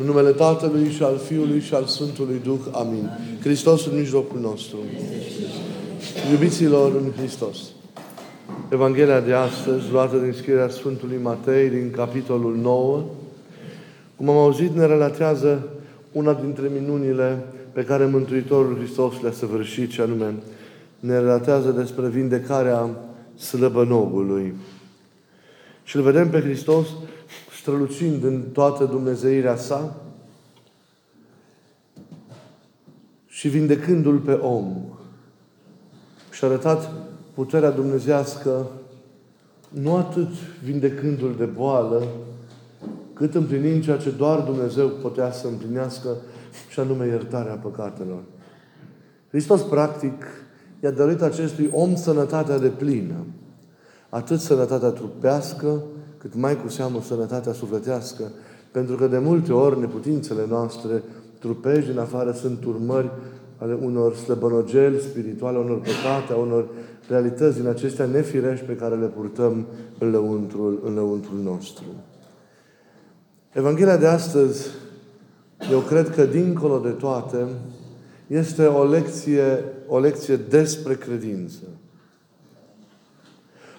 În numele Tatălui și al Fiului și al Sfântului Duh. Amin. Hristos în mijlocul nostru. Iubiților în Hristos. Evanghelia de astăzi, luată din scrierea Sfântului Matei, din capitolul 9, cum am auzit, ne relatează una dintre minunile pe care Mântuitorul Hristos le-a săvârșit, și anume, ne relatează despre vindecarea slăbănogului. Și îl vedem pe Hristos strălucind în toată Dumnezeirea sa și vindecându-l pe om. Și a arătat puterea dumnezească nu atât vindecându-l de boală, cât împlinind ceea ce doar Dumnezeu putea să împlinească, și anume iertarea păcatelor. Hristos, practic, i-a dăruit acestui om sănătatea de plină. Atât sănătatea trupească, cât mai cu seamă sănătatea sufletească, pentru că de multe ori neputințele noastre trupești din afară sunt urmări ale unor slăbănogeli spirituale, unor păcate, a unor realități din acestea nefirești pe care le purtăm în lăuntrul, în lăuntrul nostru. Evanghelia de astăzi, eu cred că dincolo de toate, este o lecție, o lecție despre credință.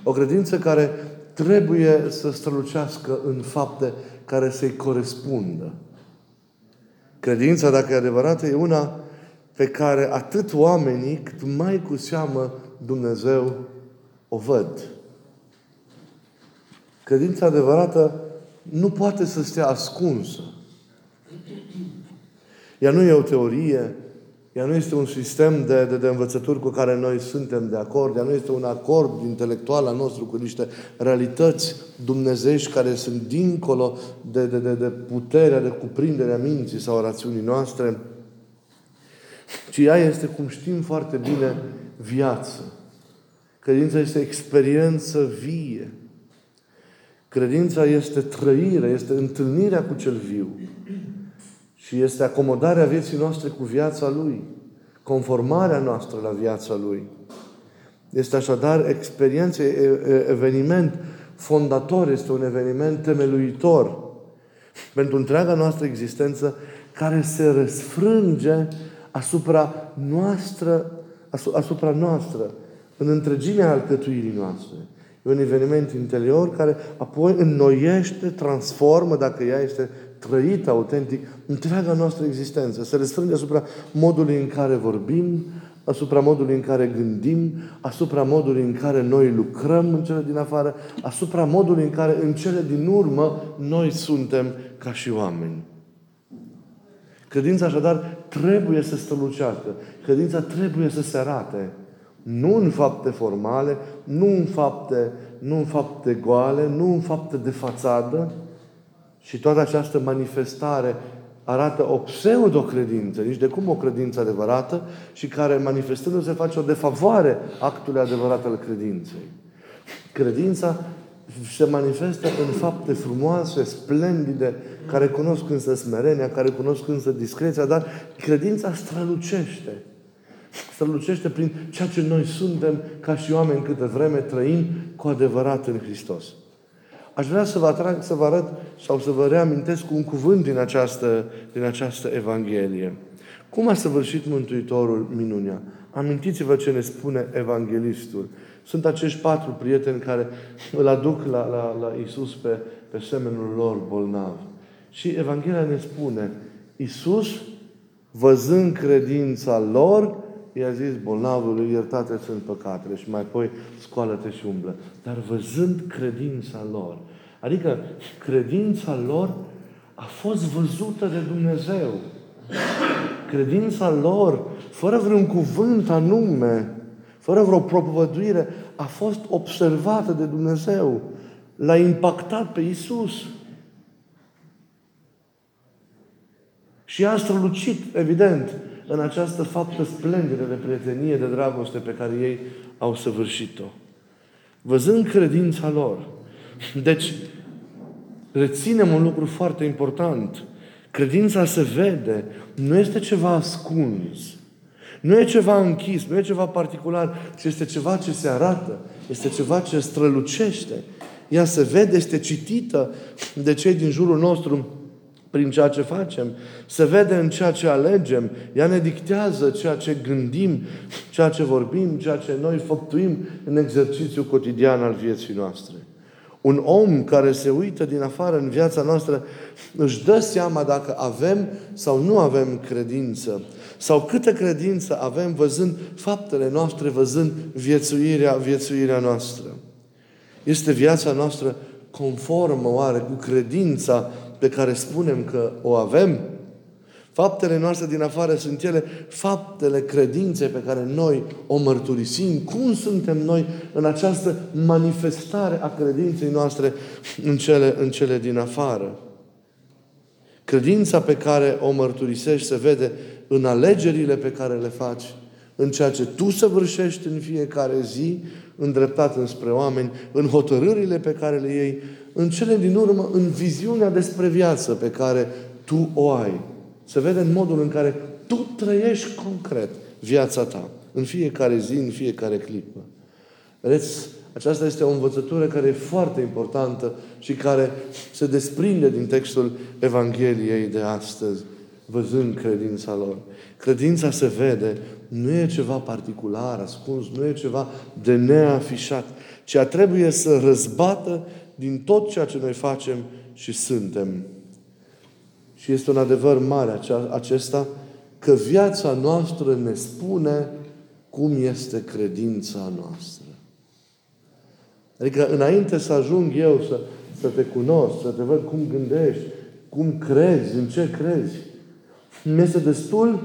O credință care trebuie să strălucească în fapte care să-i corespundă. Credința, dacă e adevărată, e una pe care atât oamenii, cât mai cu seamă Dumnezeu o văd. Credința adevărată nu poate să stea ascunsă. Ea nu e o teorie, ea nu este un sistem de, de, de învățături cu care noi suntem de acord, ea nu este un acord intelectual al nostru cu niște realități dumnezești care sunt dincolo de, de, de, de puterea, de cuprinderea minții sau rațiunii noastre, ci ea este, cum știm foarte bine, viață. Credința este experiență vie. Credința este trăire, este întâlnirea cu cel viu. Și este acomodarea vieții noastre cu viața Lui. Conformarea noastră la viața Lui. Este așadar experiență, eveniment fondator, este un eveniment temeluitor pentru întreaga noastră existență care se răsfrânge asupra noastră, asupra noastră, în întregimea alcătuirii noastre. E un eveniment interior care apoi înnoiește, transformă, dacă ea este trăită autentic, întreaga noastră existență. Se răsfrânge asupra modului în care vorbim, asupra modului în care gândim, asupra modului în care noi lucrăm în cele din afară, asupra modului în care în cele din urmă noi suntem ca și oameni. Credința așadar trebuie să strălucească. Credința trebuie să se arate. Nu în fapte formale, nu în fapte, nu în fapte goale, nu în fapte de fațadă. Și toată această manifestare arată o pseudo-credință, nici de cum o credință adevărată și care manifestându-se face o defavoare actului adevărat al credinței. Credința se manifestă în fapte frumoase, splendide, care cunosc însă smerenia, care cunosc însă discreția, dar credința strălucește. Strălucește prin ceea ce noi suntem ca și oameni câte vreme trăim cu adevărat în Hristos. Aș vrea să vă atrag, să vă arăt sau să vă reamintesc un cuvânt din această, din această Evanghelie. Cum a săvârșit Mântuitorul minunea? Amintiți-vă ce ne spune Evanghelistul. Sunt acești patru prieteni care îl aduc la, la, la Isus pe, pe semenul lor bolnav. Și Evanghelia ne spune, Isus, văzând credința lor, i-a zis bolnavului, iertate sunt păcatele și mai apoi scoală-te și umblă. Dar văzând credința lor, adică credința lor a fost văzută de Dumnezeu. Credința lor, fără vreun cuvânt anume, fără vreo propovăduire, a fost observată de Dumnezeu. L-a impactat pe Isus. Și a strălucit, evident, în această faptă splendidă de prietenie, de dragoste pe care ei au săvârșit-o. Văzând credința lor. Deci, reținem un lucru foarte important. Credința se vede, nu este ceva ascuns. Nu e ceva închis, nu e ceva particular, ci este ceva ce se arată, este ceva ce strălucește. Ea se vede, este citită de cei din jurul nostru prin ceea ce facem, se vede în ceea ce alegem, ea ne dictează ceea ce gândim, ceea ce vorbim, ceea ce noi făptuim în exercițiul cotidian al vieții noastre. Un om care se uită din afară în viața noastră își dă seama dacă avem sau nu avem credință. Sau câtă credință avem văzând faptele noastre, văzând viețuirea, viețuirea noastră. Este viața noastră conformă oare cu credința pe care spunem că o avem? Faptele noastre din afară sunt ele faptele credinței pe care noi o mărturisim. Cum suntem noi în această manifestare a credinței noastre în cele, în cele din afară? Credința pe care o mărturisești se vede în alegerile pe care le faci, în ceea ce tu săvârșești în fiecare zi, îndreptat înspre oameni, în hotărârile pe care le iei, în cele din urmă, în viziunea despre viață pe care tu o ai. Se vede în modul în care tu trăiești concret viața ta, în fiecare zi, în fiecare clipă. Vedeți, aceasta este o învățătură care e foarte importantă și care se desprinde din textul Evangheliei de astăzi, văzând credința lor. Credința se vede, nu e ceva particular, ascuns, nu e ceva de neafișat, ci trebuie să răzbată din tot ceea ce noi facem și suntem. Și este un adevăr mare acesta, că viața noastră ne spune cum este credința noastră. Adică înainte să ajung eu să, să te cunosc, să te văd cum gândești, cum crezi, în ce crezi, mi este destul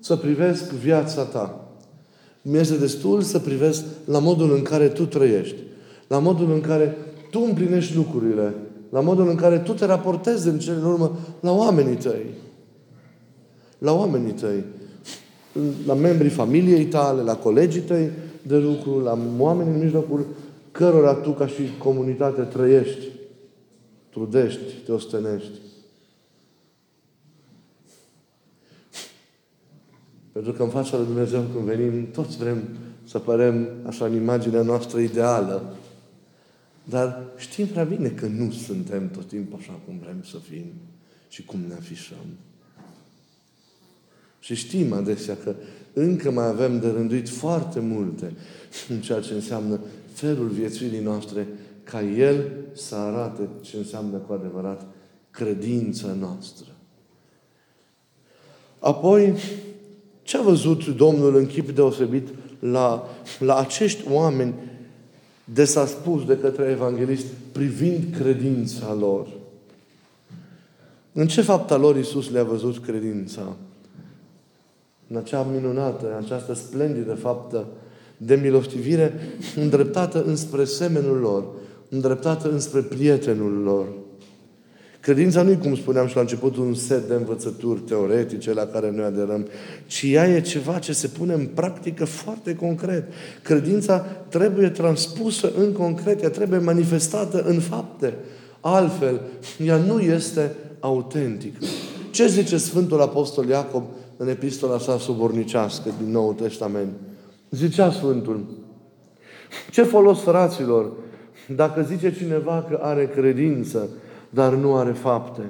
să privesc viața ta. Mi este destul să privesc la modul în care tu trăiești, la modul în care tu împlinești lucrurile, la modul în care tu te raportezi în cele în urmă la oamenii tăi. La oamenii tăi. La membrii familiei tale, la colegii tăi de lucru, la oameni în mijlocul cărora tu ca și comunitate trăiești, trudești, te ostenești. Pentru că în fața lui Dumnezeu când venim, toți vrem să părem așa în imaginea noastră ideală. Dar știm prea bine că nu suntem tot timpul așa cum vrem să fim și cum ne afișăm. Și știm adesea că încă mai avem de rânduit foarte multe în ceea ce înseamnă felul viețuirii noastre, ca El să arate ce înseamnă cu adevărat credința noastră. Apoi, ce a văzut Domnul în chip deosebit la, la acești oameni de s-a spus de către evanghelist privind credința lor? În ce fapta lor Iisus le-a văzut credința? În acea minunată, în această splendidă faptă de milostivire îndreptată înspre semenul lor, îndreptată înspre prietenul lor. Credința nu e, cum spuneam și la început, un set de învățături teoretice la care noi aderăm, ci ea e ceva ce se pune în practică foarte concret. Credința trebuie transpusă în concret, ea trebuie manifestată în fapte. Altfel, ea nu este autentică. Ce zice Sfântul Apostol Iacob în epistola sa subornicească din Noul Testament? Zicea Sfântul, ce folos, fraților, dacă zice cineva că are credință, dar nu are fapte?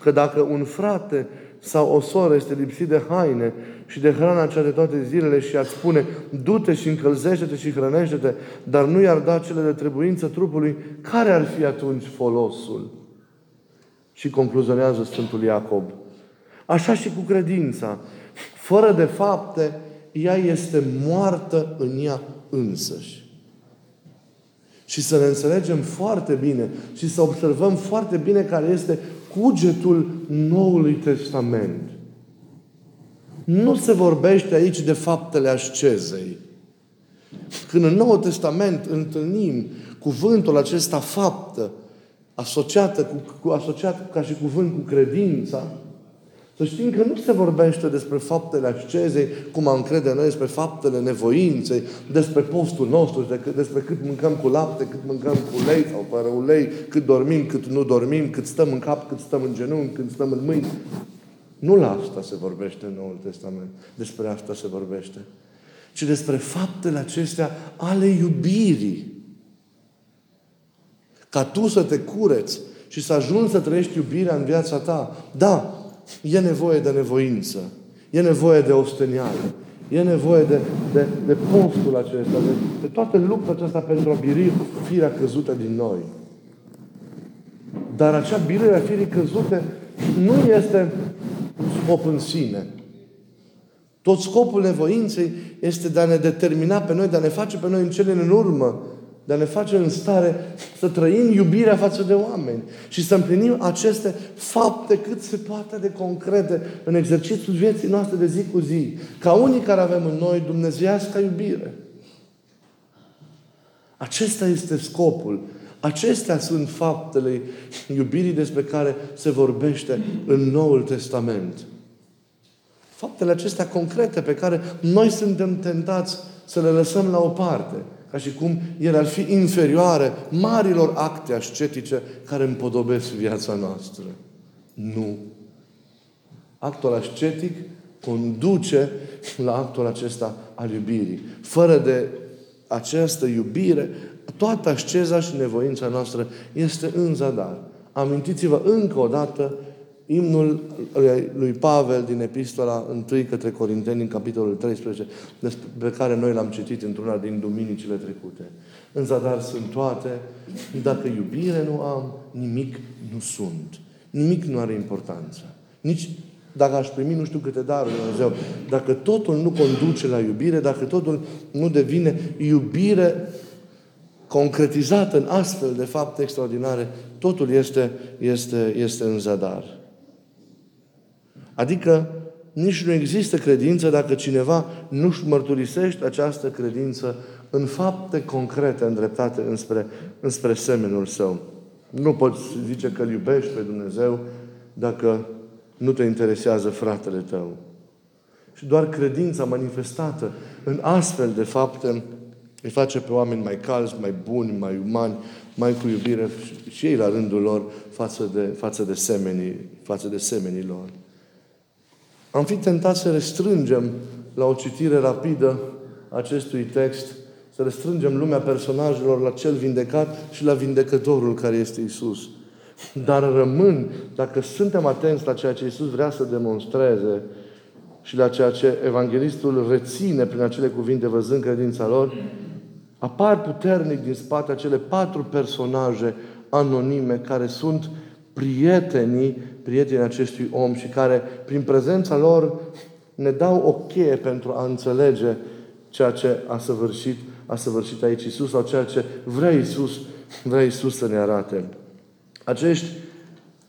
Că dacă un frate sau o soră este lipsit de haine și de hrana cea de toate zilele și ar spune, du-te și încălzește-te și hrănește-te, dar nu i-ar da cele de trebuință trupului, care ar fi atunci folosul? Și concluzionează Sfântul Iacob. Așa și cu credința. Fără de fapte, ea este moartă în ea însăși. Și să ne înțelegem foarte bine și să observăm foarte bine care este cugetul Noului Testament. Nu se vorbește aici de faptele ascezei. Când în Noul Testament întâlnim cuvântul acesta faptă, asociată cu, cu, asociat ca și cuvânt cu credința, să știm că nu se vorbește despre faptele ascezei, cum am crede noi, despre faptele nevoinței, despre postul nostru, despre cât mâncăm cu lapte, cât mâncăm cu ulei sau fără ulei, cât dormim, cât nu dormim, cât stăm în cap, cât stăm în genunchi, cât stăm în mâini. Nu la asta se vorbește în Noul Testament. Despre asta se vorbește. Ci despre faptele acestea ale iubirii. Ca tu să te cureți și să ajungi să trăiești iubirea în viața ta, da, e nevoie de nevoință. E nevoie de ostenială. E nevoie de, de, de postul acesta, de, de toată lupta aceasta pentru a biri firea căzută din noi. Dar acea birire a firii căzute nu este un scop în sine. Tot scopul nevoinței este de a ne determina pe noi, de a ne face pe noi în cele în urmă de a ne face în stare să trăim iubirea față de oameni și să împlinim aceste fapte cât se poate de concrete în exercițiul vieții noastre de zi cu zi, ca unii care avem în noi dumnezeiasca iubire. Acesta este scopul. Acestea sunt faptele iubirii despre care se vorbește în Noul Testament. Faptele acestea concrete pe care noi suntem tentați să le lăsăm la o parte ca și cum ele ar fi inferioare marilor acte ascetice care împodobesc viața noastră. Nu. Actul ascetic conduce la actul acesta al iubirii. Fără de această iubire, toată asceza și nevoința noastră este în zadar. Amintiți-vă încă o dată imnul lui Pavel din Epistola 1 către Corinteni, în capitolul 13, pe care noi l-am citit într-una din duminicile trecute. În zadar sunt toate, dacă iubire nu am, nimic nu sunt. Nimic nu are importanță. Nici dacă aș primi nu știu câte daruri Dumnezeu, dacă totul nu conduce la iubire, dacă totul nu devine iubire concretizată în astfel de fapte extraordinare, totul este, este, este în zadar. Adică nici nu există credință dacă cineva nu-și mărturisește această credință în fapte concrete îndreptate înspre, înspre semenul său. Nu poți zice că îl iubești pe Dumnezeu dacă nu te interesează fratele tău. Și doar credința manifestată în astfel de fapte îi face pe oameni mai calzi, mai buni, mai umani, mai cu iubire și ei la rândul lor față de, față de semenii, față de semenii lor. Am fi tentat să restrângem la o citire rapidă acestui text, să restrângem lumea personajelor la cel vindecat și la vindecătorul care este Isus. Dar rămân, dacă suntem atenți la ceea ce Isus vrea să demonstreze și la ceea ce evanghelistul reține prin acele cuvinte văzând credința lor, apar puternic din spate acele patru personaje anonime care sunt prietenii, prietenii acestui om și care, prin prezența lor, ne dau o cheie pentru a înțelege ceea ce a săvârșit, a săvârșit aici Isus sau ceea ce vrea Isus, vrea Isus să ne arate. Acești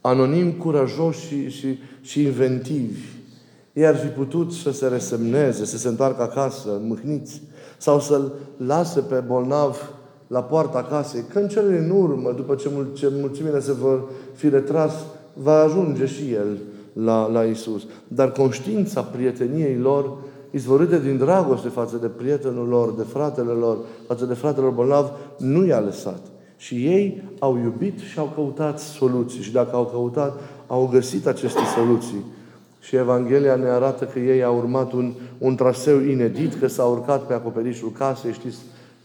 anonimi, curajoși și, și, și inventivi, ei ar fi putut să se resemneze, să se întoarcă acasă, mâhniți, sau să-l lase pe bolnav la poarta casei, că în cele din urmă, după ce, mul- ce mulțimile se vor fi retras, va ajunge și el la, la Isus. Dar conștiința prieteniei lor, izvorâte din dragoste față de prietenul lor, de fratele lor, față de fratele lor bolnav, nu i-a lăsat. Și ei au iubit și au căutat soluții. Și dacă au căutat, au găsit aceste soluții. Și Evanghelia ne arată că ei au urmat un, un traseu inedit, că s-au urcat pe acoperișul casei, știți,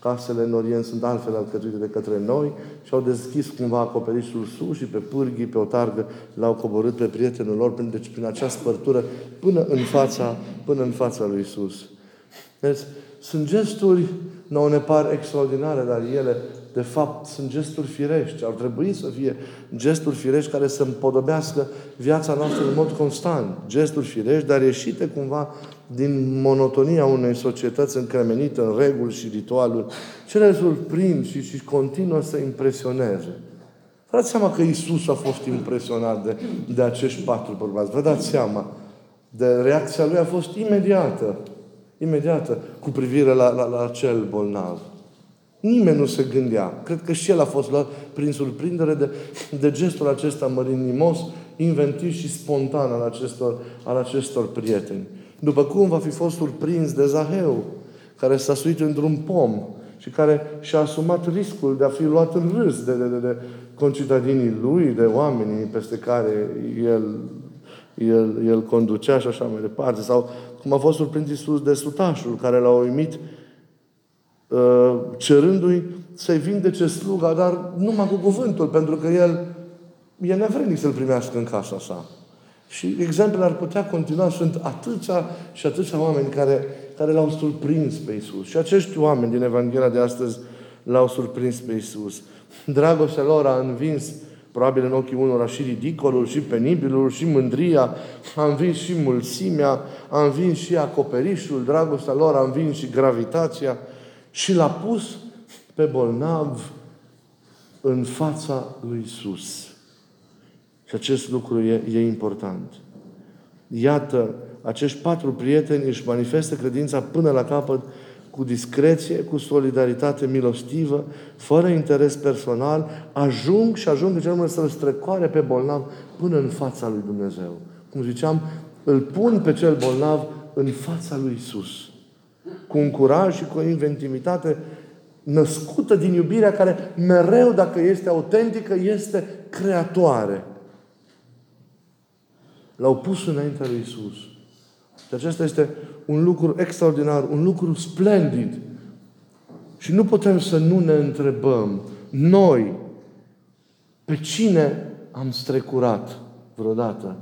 Casele în Orient sunt altfel alcătuite de către noi și au deschis cumva acoperișul sus și pe pârghii, pe o targă, l-au coborât pe prietenul lor, deci prin acea spărtură, până în fața, până în fața lui Isus. Deci, sunt gesturi, nouă ne par extraordinare, dar ele, de fapt, sunt gesturi firești. Ar trebui să fie gesturi firești care să împodobească viața noastră în mod constant. Gesturi firești, dar ieșite cumva din monotonia unei societăți încremenite în reguli și ritualuri, cele surprind și, și continuă să impresioneze. Vă dați seama că Isus a fost impresionat de, de acești patru bărbați. Vă dați seama de reacția lui a fost imediată. Imediată cu privire la, la, la acel bolnav. Nimeni nu se gândea. Cred că și el a fost luat prin surprindere de, de gestul acesta mărinimos, inventiv și spontan al acestor, al acestor prieteni. După cum va fi fost surprins de Zaheu, care s-a suit într-un pom și care și-a asumat riscul de a fi luat în râs de, de, de, de concitadinii lui, de oamenii peste care el, el, el conducea și așa mai departe. Sau cum a fost surprins Iisus de sutașul care l-a uimit cerându-i să-i vindece sluga, dar numai cu cuvântul, pentru că el e nevrednic să-L primească în casa sa. Și exemplele ar putea continua. Sunt atâția și atâția oameni care, care l-au surprins pe Isus. Și acești oameni din Evanghelia de astăzi l-au surprins pe Isus. Dragostea lor a învins probabil în ochii unora și ridicolul, și penibilul, și mândria, a învins și mulțimea, a învins și acoperișul, dragostea lor a învins și gravitația și l-a pus pe bolnav în fața lui Isus. Și acest lucru e, e important. Iată, acești patru prieteni își manifestă credința până la capăt cu discreție, cu solidaritate milostivă, fără interes personal, ajung și ajung în cel să-l strecoare pe bolnav până în fața lui Dumnezeu. Cum ziceam, îl pun pe cel bolnav în fața lui Isus. Cu un curaj și cu o inventivitate născută din iubirea care mereu, dacă este autentică, este creatoare. L-au pus înaintea lui Isus. Și acesta este un lucru extraordinar, un lucru splendid. Și nu putem să nu ne întrebăm, noi, pe cine am strecurat vreodată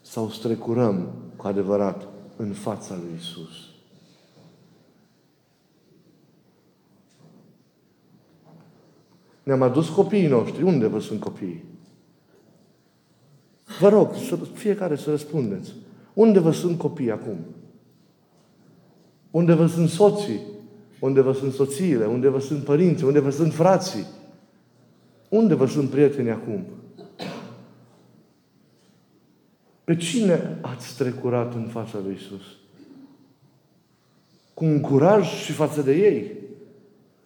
sau strecurăm cu adevărat în fața lui Isus. Ne-am adus copiii noștri. Unde vă sunt copiii? Vă rog, să, fiecare să răspundeți. Unde vă sunt copiii acum? Unde vă sunt soții? Unde vă sunt soțiile? Unde vă sunt părinții? Unde vă sunt frații? Unde vă sunt prietenii acum? Pe cine ați trecurat în fața lui Isus? Cu un curaj și față de ei.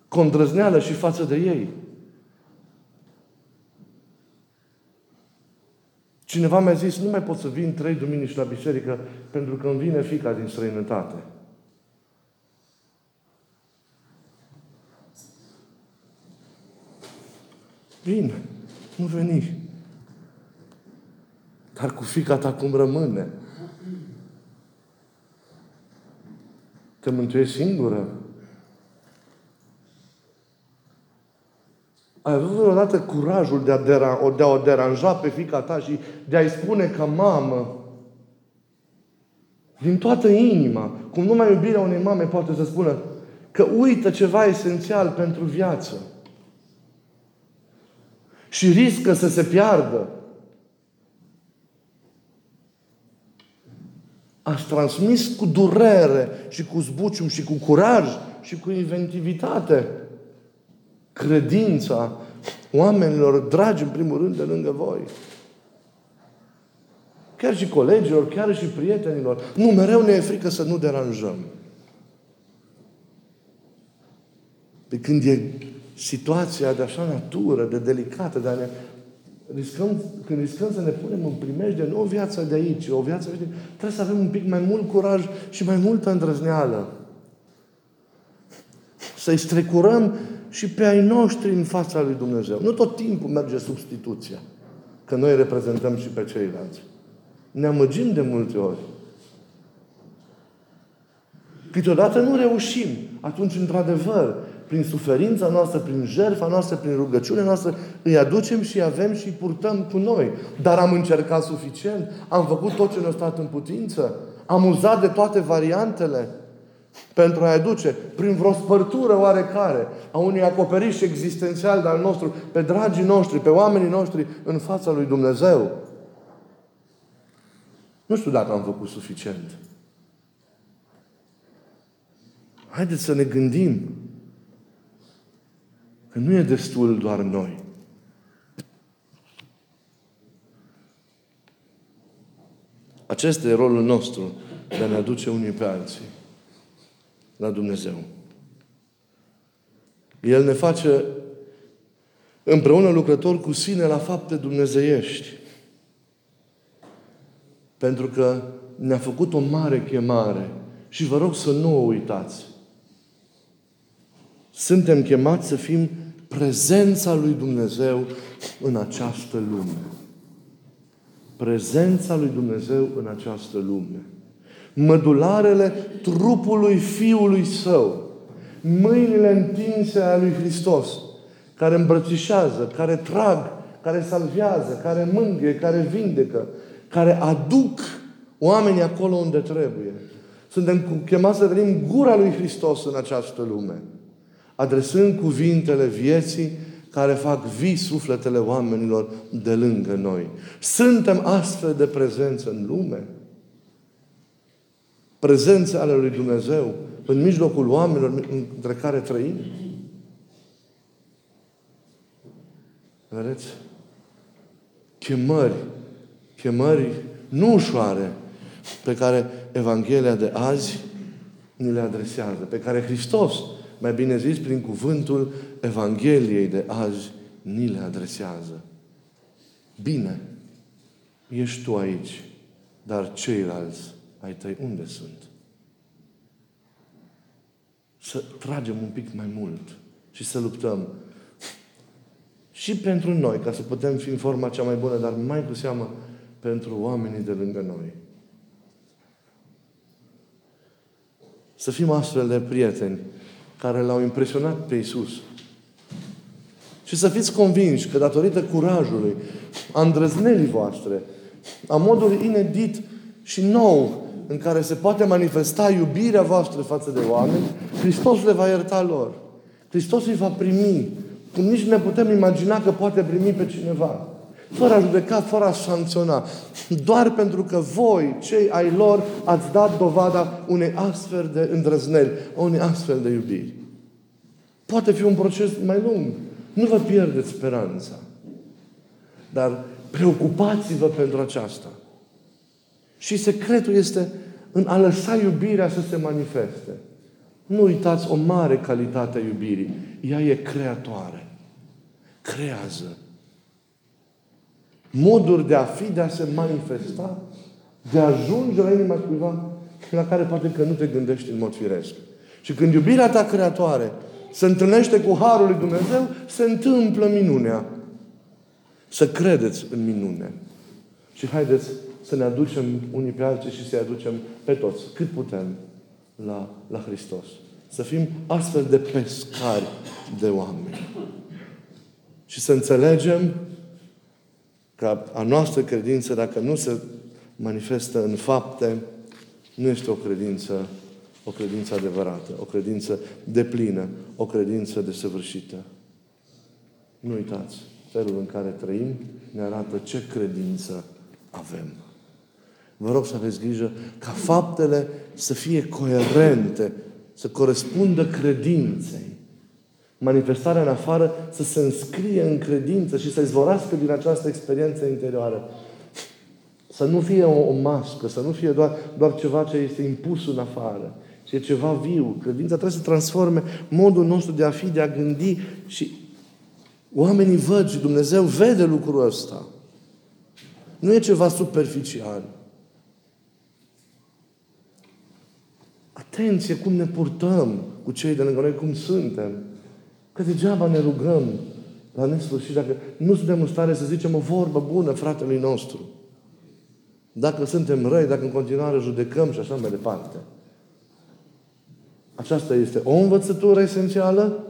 Cu îndrăzneală și față de ei. Cineva mi-a zis, nu mai pot să vin trei duminici la biserică pentru că îmi vine fica din străinătate. Bine, nu veni. Dar cu fica ta cum rămâne? Te mântuiești singură? Ai avut vreodată curajul de a, dera, de a o deranja pe fica ta și de a-i spune ca mamă, din toată inima, cum numai iubirea unei mame poate să spună că uită ceva esențial pentru viață. Și riscă să se piardă. Ați transmis cu durere și cu zbucium și cu curaj și cu inventivitate credința oamenilor dragi, în primul rând, de lângă voi. Chiar și colegilor, chiar și prietenilor. Nu, mereu ne e frică să nu deranjăm. De când e situația de așa natură, de delicată, de a ne riscăm, când riscăm să ne punem în primejde, nu o viață de aici, o viață de trebuie să avem un pic mai mult curaj și mai multă îndrăzneală. Să-i strecurăm și pe ai noștri în fața lui Dumnezeu. Nu tot timpul merge substituția. Că noi reprezentăm și pe ceilalți. Ne amăgim de multe ori. Câteodată nu reușim. Atunci, într-adevăr, prin suferința noastră, prin jertfa noastră, prin rugăciunea noastră, îi aducem și avem și îi purtăm cu noi. Dar am încercat suficient? Am făcut tot ce ne-a stat în putință? Am uzat de toate variantele? Pentru a-i aduce prin vreo spărtură oarecare a unui acoperiș existențial de al nostru, pe dragii noștri, pe oamenii noștri în fața lui Dumnezeu. Nu știu dacă am făcut suficient. Haideți să ne gândim că nu e destul doar noi. Acesta e rolul nostru de a ne aduce unii pe alții la Dumnezeu. El ne face împreună lucrători cu sine la fapte dumnezeiești. Pentru că ne-a făcut o mare chemare și vă rog să nu o uitați. Suntem chemați să fim prezența lui Dumnezeu în această lume. Prezența lui Dumnezeu în această lume mădularele trupului Fiului Său, mâinile întinse a lui Hristos, care îmbrățișează, care trag, care salvează, care mângâie, care vindecă, care aduc oamenii acolo unde trebuie. Suntem chemați să venim gura lui Hristos în această lume, adresând cuvintele vieții care fac vii sufletele oamenilor de lângă noi. Suntem astfel de prezență în lume. Prezența ale lui Dumnezeu în mijlocul oamenilor între care trăim. Vedeți? Chemări, chemări nu ușoare, pe care Evanghelia de azi ni le adresează, pe care Hristos, mai bine zis, prin cuvântul Evangheliei de azi, ni le adresează. Bine, ești tu aici, dar ceilalți ai tăi unde sunt? Să tragem un pic mai mult și să luptăm. Și pentru noi, ca să putem fi în forma cea mai bună, dar mai cu seamă pentru oamenii de lângă noi. Să fim astfel de prieteni care l-au impresionat pe Isus. Și să fiți convinși că datorită curajului, a îndrăznelii voastre, a modului inedit și nou în care se poate manifesta iubirea voastră față de oameni, Hristos le va ierta lor. Hristos îi va primi. Cum nici ne putem imagina că poate primi pe cineva fără a judeca, fără a sancționa. Doar pentru că voi, cei ai lor, ați dat dovada unei astfel de îndrăzneli, unei astfel de iubiri. Poate fi un proces mai lung. Nu vă pierdeți speranța. Dar preocupați-vă pentru aceasta. Și secretul este în a lăsa iubirea să se manifeste. Nu uitați o mare calitate a iubirii. Ea e creatoare. Creează moduri de a fi, de a se manifesta, de a ajunge la inima cuiva la care poate că nu te gândești în mod firesc. Și când iubirea ta creatoare se întâlnește cu Harul lui Dumnezeu, se întâmplă minunea. Să credeți în minune. Și haideți să ne aducem unii pe alții și să-i aducem pe toți, cât putem, la, la Hristos. Să fim astfel de pescari de oameni. Și să înțelegem că a noastră credință, dacă nu se manifestă în fapte, nu este o credință, o credință adevărată, o credință deplină, o credință desăvârșită. Nu uitați, felul în care trăim ne arată ce credință avem. Vă rog să aveți grijă ca faptele să fie coerente, să corespundă credinței manifestarea în afară să se înscrie în credință și să izvorască din această experiență interioară. Să nu fie o, o mască, să nu fie doar, doar ceva ce este impus în afară, ci e ceva viu. Credința trebuie să transforme modul nostru de a fi, de a gândi și oamenii văd și Dumnezeu vede lucrul ăsta. Nu e ceva superficial. Atenție cum ne purtăm cu cei de lângă noi, cum suntem. Că degeaba ne rugăm la nesfârșit dacă nu suntem în stare să zicem o vorbă bună fratelui nostru. Dacă suntem răi, dacă în continuare judecăm și așa mai departe. Aceasta este o învățătură esențială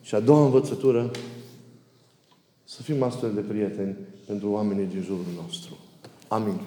și a doua învățătură să fim astfel de prieteni pentru oamenii din jurul nostru. Amin.